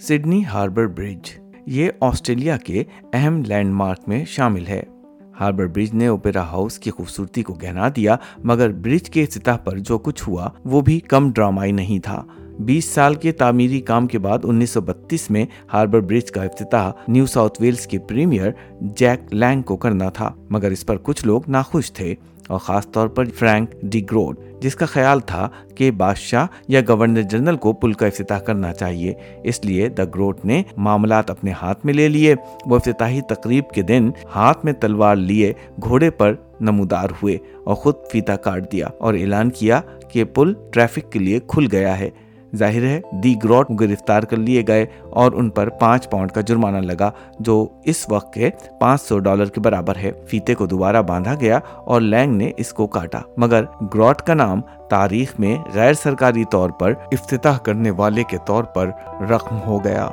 Sydney harbour برج، یہ Australia کے اہم لینڈ مارک میں شامل ہے۔ ہاربر برج نے اوپیرا ہاؤس کی خوبصورتی کو گہنا دیا، مگر برج کے سطح پر جو کچھ ہوا، وہ بھی کم ڈرامائی نہیں تھا۔ بیس سال کے تعمیری کام کے بعد انیس سو بتیس میں ہاربر برج کا افتتاح نیو ساؤتھ ویلز کے پریمیئر جیک لینگ کو کرنا تھا، مگر اس پر کچھ لوگ ناخوش تھے اور خاص طور پر فرینک ڈی گروڈ، جس کا خیال تھا کہ بادشاہ یا گورنر جنرل کو پل کا افتتاح کرنا چاہیے۔ اس لیے دا گروڈ نے معاملات اپنے ہاتھ میں لے لیے۔ وہ افتتاحی تقریب کے دن ہاتھ میں تلوار لیے گھوڑے پر نمودار ہوئے اور خود فیتا کاٹ دیا اور اعلان کیا کہ پل ٹریفک کے لیے کھل گیا ہے۔ ظاہر ہے دی گروٹ گرفتار کر لیے گئے اور ان پر پانچ پاؤنڈ کا جرمانہ لگا جو اس وقت کے پانچ سو ڈالر کے برابر ہے۔ فیتے کو دوبارہ باندھا گیا اور لینگ نے اس کو کاٹا۔ مگر گروٹ کا نام تاریخ میں غیر سرکاری طور پر افتتاح کرنے والے کے طور پر رقم ہو گیا۔